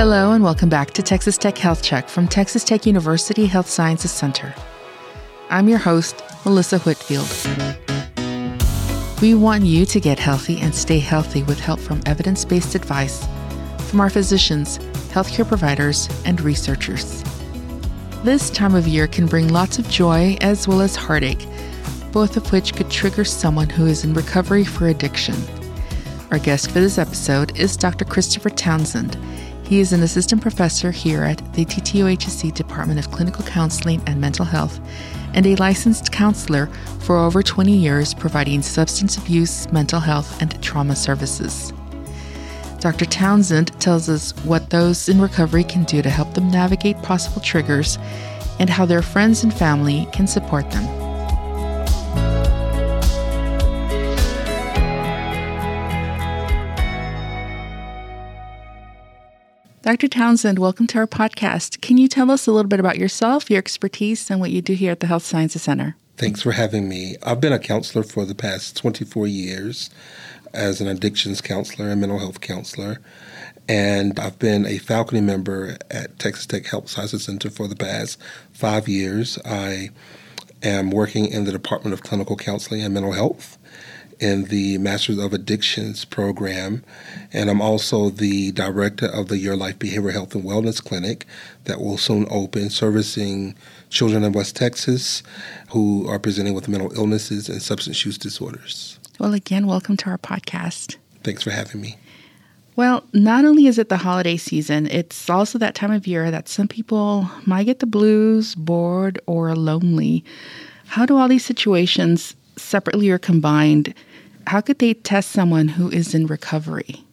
Hello, and welcome back to Texas Tech Health Check from Texas Tech University Health Sciences Center. I'm your host, Melissa Whitfield. We want you to get healthy and stay healthy with help from evidence based advice from our physicians, healthcare providers, and researchers. This time of year can bring lots of joy as well as heartache, both of which could trigger someone who is in recovery for addiction. Our guest for this episode is Dr. Christopher Townsend. He is an assistant professor here at the TTUHSC Department of Clinical Counseling and Mental Health and a licensed counselor for over 20 years providing substance abuse, mental health, and trauma services. Dr. Townsend tells us what those in recovery can do to help them navigate possible triggers and how their friends and family can support them. Dr. Townsend, welcome to our podcast. Can you tell us a little bit about yourself, your expertise, and what you do here at the Health Sciences Center? Thanks for having me. I've been a counselor for the past 24 years as an addictions counselor and mental health counselor. And I've been a faculty member at Texas Tech Health Sciences Center for the past five years. I am working in the Department of Clinical Counseling and Mental Health in the Masters of Addictions program, and I'm also the director of the Your Life Behavioral Health and Wellness Clinic that will soon open, servicing children in West Texas who are presenting with mental illnesses and substance use disorders. Well, again, welcome to our podcast. Thanks for having me. Well, not only is it the holiday season, it's also that time of year that some people might get the blues, bored, or lonely. How do all these situations, separately or combined, how could they test someone who is in recovery?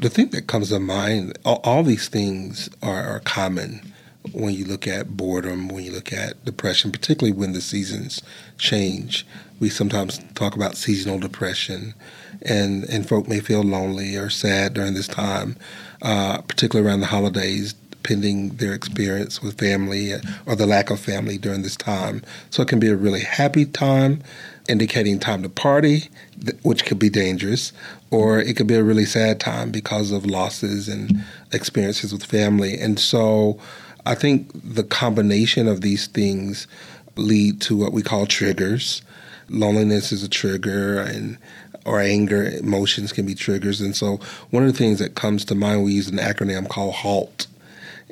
The thing that comes to mind, all, all these things are, are common when you look at boredom, when you look at depression, particularly when the seasons change. We sometimes talk about seasonal depression, and, and folk may feel lonely or sad during this time, uh, particularly around the holidays, depending their experience with family or the lack of family during this time. So it can be a really happy time indicating time to party, which could be dangerous, or it could be a really sad time because of losses and experiences with family. And so I think the combination of these things lead to what we call triggers. Loneliness is a trigger, and or anger emotions can be triggers. And so one of the things that comes to mind, we use an acronym called HALT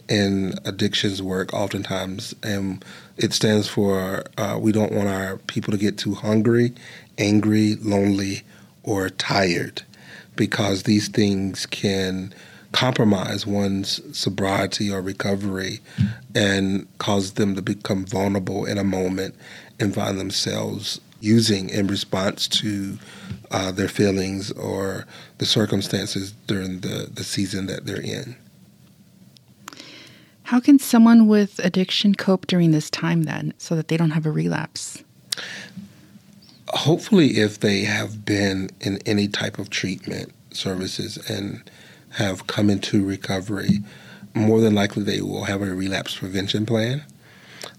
in addictions work oftentimes, and it stands for uh, we don't want our people to get too hungry, angry, lonely, or tired, because these things can compromise one's sobriety or recovery and cause them to become vulnerable in a moment and find themselves using in response to uh, their feelings or the circumstances during the, the season that they're in. How can someone with addiction cope during this time then so that they don't have a relapse? Hopefully, if they have been in any type of treatment services and have come into recovery, more than likely they will have a relapse prevention plan.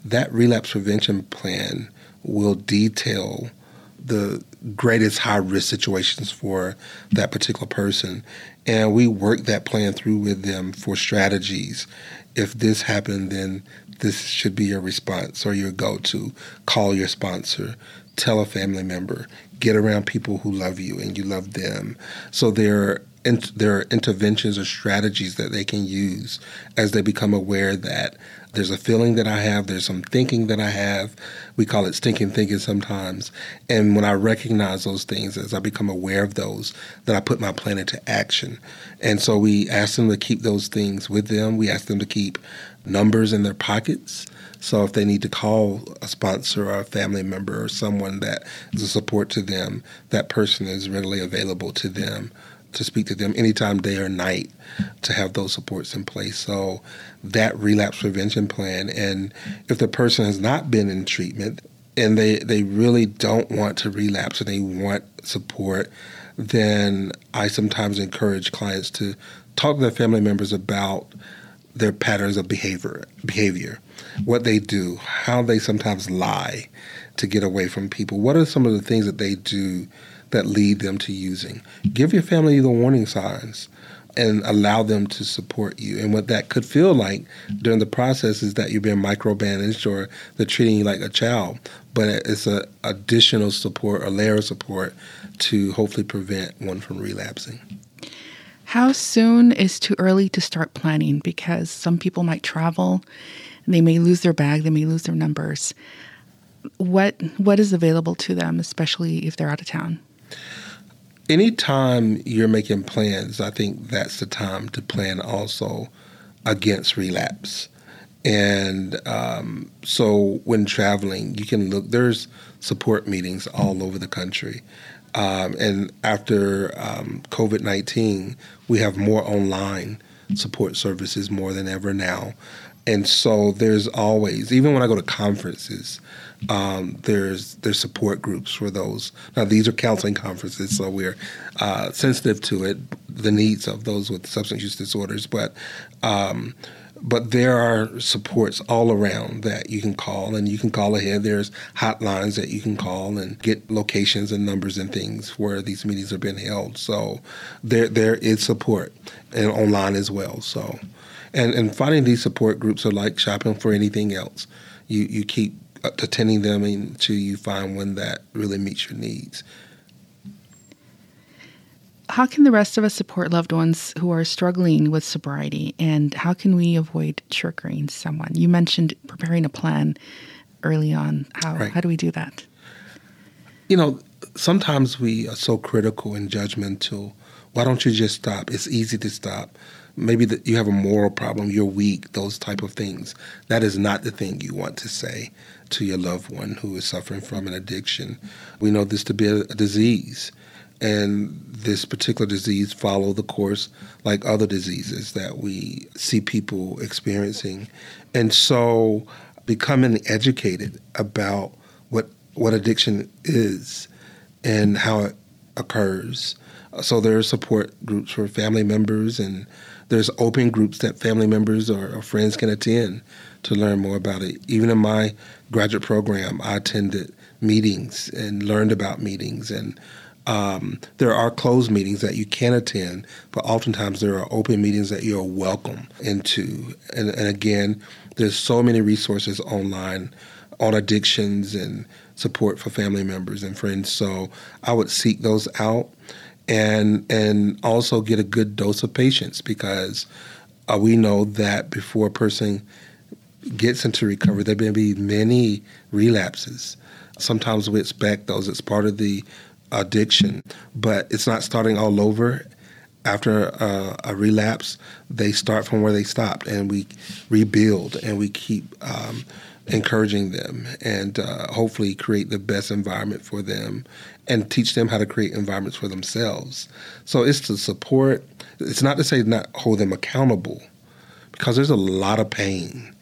That relapse prevention plan will detail the greatest high risk situations for that particular person. And we work that plan through with them for strategies if this happened, then this should be your response or your go to. Call your sponsor, tell a family member, get around people who love you and you love them. So there there are interventions or strategies that they can use as they become aware that there's a feeling that I have, there's some thinking that I have. We call it stinking thinking sometimes. And when I recognize those things, as I become aware of those, then I put my plan into action. And so we ask them to keep those things with them. We ask them to keep numbers in their pockets. So if they need to call a sponsor or a family member or someone that is a support to them, that person is readily available to them to speak to them anytime day or night to have those supports in place. So that relapse prevention plan and if the person has not been in treatment and they, they really don't want to relapse and they want support, then I sometimes encourage clients to talk to their family members about their patterns of behavior behavior, what they do, how they sometimes lie to get away from people. What are some of the things that they do that lead them to using. Give your family the warning signs. and allow them to support you. And what that could feel like during the process is that you're being micromanaged or they're treating you like a child. But it's an additional support, a layer of support to hopefully prevent one from relapsing. How soon is too early to start planning? Because some people might travel, they may lose their bag, they may lose their numbers. What what is available to them, especially if they're out of town? Anytime you're making plans, I think that's the time to plan also against relapse. And um, so when traveling, you can look, there's support meetings all over the country. Um, and after um, COVID 19, we have more online support services more than ever now. And so there's always, even when I go to conferences, um, there's there's support groups for those. Now these are counseling conferences, so we're uh, sensitive to it, the needs of those with substance use disorders. But um, but there are supports all around that you can call, and you can call ahead. There's hotlines that you can call and get locations and numbers and things where these meetings are being held. So there there is support and online as well. So. And, and finding these support groups are like shopping for anything else. You you keep attending them until you find one that really meets your needs. How can the rest of us support loved ones who are struggling with sobriety, and how can we avoid triggering someone? You mentioned preparing a plan early on. How right. how do we do that? You know, sometimes we are so critical and judgmental. Why don't you just stop? It's easy to stop maybe that you have a moral problem, you're weak, those type of things. That is not the thing you want to say to your loved one who is suffering from an addiction. We know this to be a, a disease. And this particular disease follow the course like other diseases that we see people experiencing. And so becoming educated about what what addiction is and how it occurs. So there are support groups for family members and there's open groups that family members or, or, friends can attend to learn more about it. Even in my graduate program, I attended meetings and learned about meetings. And um, there are closed meetings that you can attend, but oftentimes there are open meetings that you're welcome into. And, and again, there's so many resources online on addictions and support for family members and friends. So I would seek those out and and also get a good dose of patience because uh, we know that before a person gets into recovery, there may be many relapses. Sometimes we expect those; it's part of the addiction, but it's not starting all over. After uh, a relapse, they start from where they stopped, and we rebuild and we keep um, encouraging them and uh, hopefully create the best environment for them and teach them how to create environments for themselves. So it's to support, it's not to say not hold them accountable because there's a lot of pain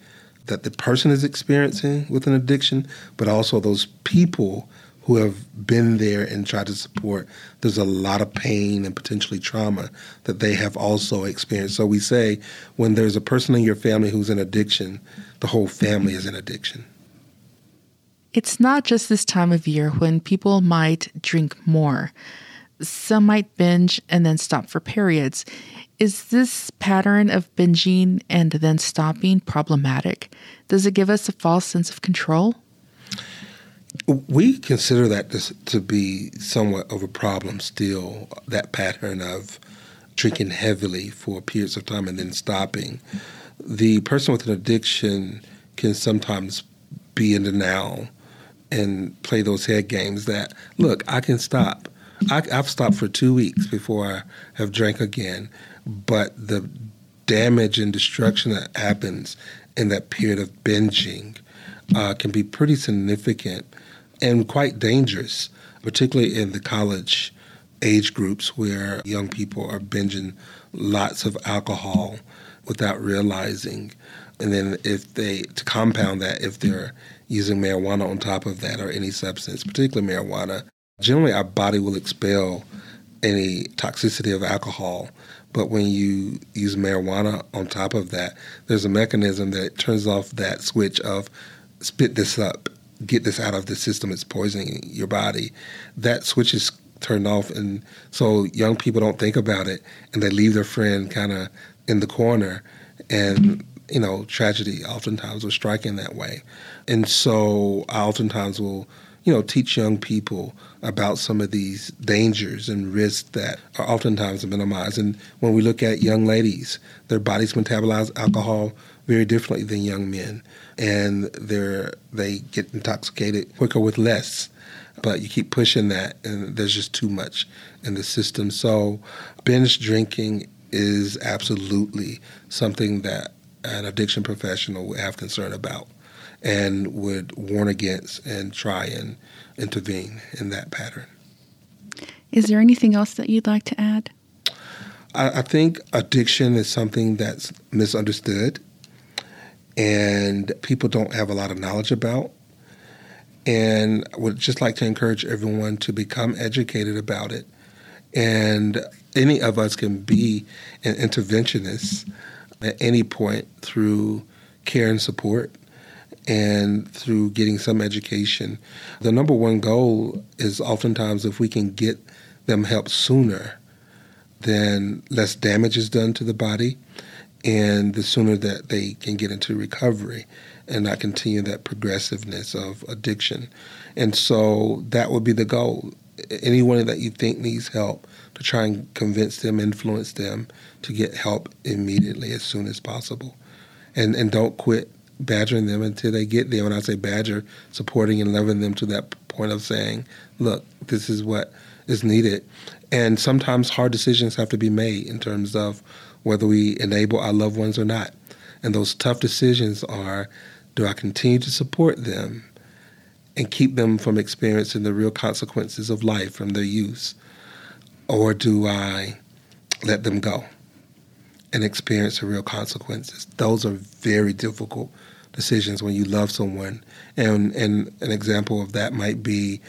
that the person is experiencing with an addiction, but also those people who have been there and tried to support, there's a lot of pain and potentially trauma that they have also experienced. So we say when there's a person in your family who's in addiction, the whole family is in addiction. It's not just this time of year when people might drink more. Some might binge and then stop for periods. Is this pattern of binging and then stopping problematic? Does it give us a false sense of control? We consider that to be somewhat of a problem still, that pattern of drinking heavily for periods of time and then stopping. The person with an addiction can sometimes be in denial and play those head games that, look, I can stop. I, have stopped for two weeks before I have drank again, but the damage and destruction that happens in that period of binging uh, can be pretty significant and quite dangerous, particularly in the college age groups where young people are binging lots of alcohol without realizing. And then if they, to compound that, if they're using marijuana on top of that or any substance, particularly marijuana, generally our body will expel any toxicity of alcohol. But when you use marijuana on top of that, there's a mechanism that turns off that switch of spit this up get this out of the system, it's poisoning your body. That switch is turned off. And so young people don't think about it and they leave their friend kind of in the corner. And, you know, tragedy oftentimes will strike in that way. And so I oftentimes will, you know, teach young people about some of these dangers and risks that are oftentimes minimized. And when we look at young ladies, their bodies metabolize alcohol very differently than young men, and they're they get intoxicated quicker with less. But you keep pushing that, and there's just too much in the system. So, binge drinking is absolutely something that an addiction professional would have concern about and would warn against and try and intervene in that pattern. Is there anything else that you'd like to add? I, I think addiction is something that's misunderstood and people don't have a lot of knowledge about. And I would just like to encourage everyone to become educated about it. And any of us can be an interventionist at any point through care and support and through getting some education. The number one goal is oftentimes if we can get them help sooner, then less damage is done to the body and the sooner that they can get into recovery and not continue that progressiveness of addiction. And so that would be the goal. Anyone that you think needs help, to try and convince them, influence them to get help immediately as soon as possible. And and don't quit badgering them until they get there. When I say badger, supporting and loving them to that point of saying, look, this is what is needed. And sometimes hard decisions have to be made in terms of whether we enable our loved ones or not. And those tough decisions are do I continue to support them and keep them from experiencing the real consequences of life from their use? Or do I let them go and experience the real consequences? Those are very difficult decisions when you love someone. And, and an example of that might be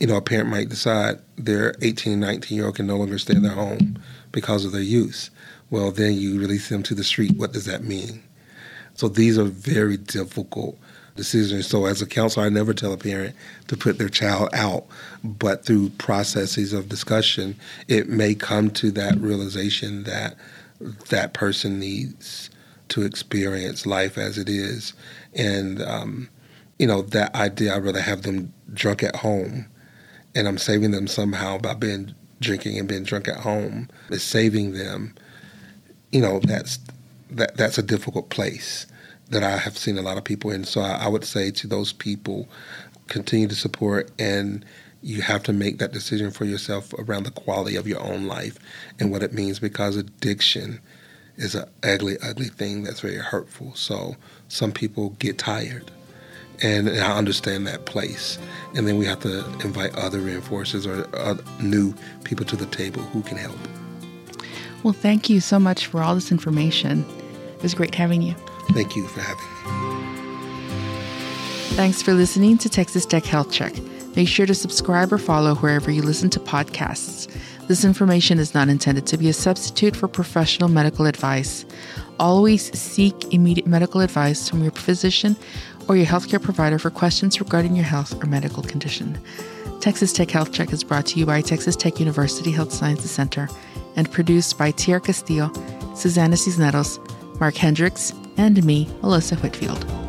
you know, a parent might decide their 18, 19 year old can no longer stay in their home because of their use well, then you release them to the street. What does that mean? So these are very difficult decisions. So as a counselor, I never tell a parent to put their child out, but through processes of discussion, it may come to that realization that that person needs to experience life as it is. And, um, you know, that idea, I'd rather have them drunk at home and I'm saving them somehow by being drinking and being drunk at home is saving them you know that's that that's a difficult place that I have seen a lot of people in. So I, I would say to those people, continue to support and you have to make that decision for yourself around the quality of your own life and what it means because addiction is an ugly, ugly thing that's very hurtful. So some people get tired. And I understand that place. And then we have to invite other reinforcers or uh, new people to the table who can help. Well, thank you so much for all this information. It was great having you. Thank you for having me. Thanks for listening to Texas Tech Health Check. Make sure to subscribe or follow wherever you listen to podcasts. This information is not intended to be a substitute for professional medical advice. Always seek immediate medical advice from your physician or your healthcare provider for questions regarding your health or medical condition. Texas Tech Health Check is brought to you by Texas Tech University Health Sciences Center and produced by Tierra Castillo, Susanna Cisneros, Mark Hendricks, and me, Melissa Whitfield.